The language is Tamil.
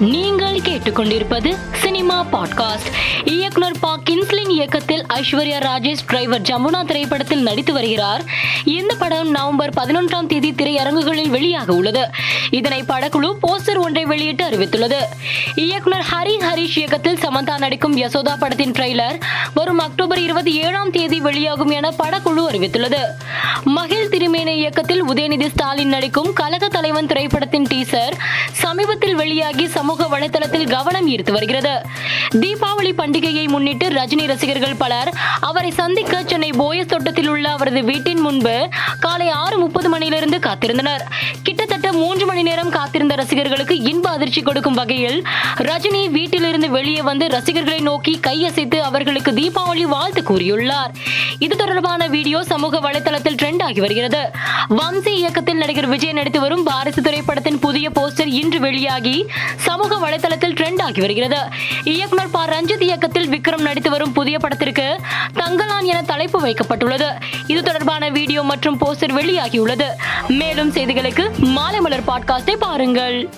நீங்கள் கேட்டுக்கொண்டிருப்பது சினிமா பாட்காஸ்ட். இயக்குனர் பா இயக்கத்தில் ஐஸ்வர்யா ராஜேஷ் டிரைவர் ஜமுனா திரைப்படத்தில் நடித்து வருகிறார். இந்த படம் நவம்பர் பதினொன்றாம் தேதி திரையரங்குகளில் வெளியாக உள்ளது. இதனை படக்குழு போஸ்டர் ஒன்றை வெளியிட்டு அறிவித்துள்ளது. இயக்குனர் ஹரி ஹரிஷ் இயக்கத்தில் சமந்தா நடிக்கும் யசோதா படத்தின் ட்ரெய்லர் வரும் அக்டோபர் இருபத்தி ஏழாம் தேதி வெளியாகும் என படக்குழு அறிவித்துள்ளது. மகிழ் திருமேனி இயக்கத்தில் உதயநிதி ஸ்டாலின் நடிக்கும் கழக தலைவன் திரைப்படத்தின் டீசர் சமீபத்தில் வெளியாகி சமூக வலைதளத்தில் கவனம் ஈர்த்து வருகிறது. தீபாவளி பண்டிகையை முன்னிட்டு ரஜினி ரசிகர்கள் பலர் அவரை சந்திக்க சென்னை போயஸ் தோட்டத்தில் உள்ள அவரது வீட்டின் முன்பு காலை ஆறு முப்பது மணியிலிருந்து காத்திருந்தனர். மூன்று மணி நேரம் காத்திருந்த ரசிகர்களுக்கு இன்ப அதிர்ச்சி கொடுக்கும் வகையில் ரஜினி வீட்டிலிருந்து வெளியே வந்து ரசிகர்களை நோக்கி கையசைத்து அவர்களுக்கு தீபாவளி வாழ்த்து கூறியுள்ளார். இது தொடர்பான வீடியோ சமூக வலைதளத்தில் ட்ரெண்ட் ஆகி வருகிறது. வம்சி இயக்கத்தில் நடிகர் விஜய் நடித்து வரும் பாரிசு திரைப்படத்தின் புதிய போஸ்டர் இன்று வெளியாகி சமூக வலைதளத்தில் ட்ரெண்ட் ஆகி வருகிறது. இயக்குனர் ப. ரஞ்சித் இயக்கத்தில் விக்ரம் நடித்து வரும் புதிய படத்திற்கு தங்கலான் என தலைப்பு வைக்கப்பட்டுள்ளது. இது தொடர்பான வீடியோ மற்றும் போஸ்டர் வெளியாகியுள்ளது. மேலும் செய்திகளுக்கு மாலை மலர் பாட்காஸ்டை பாருங்கள்.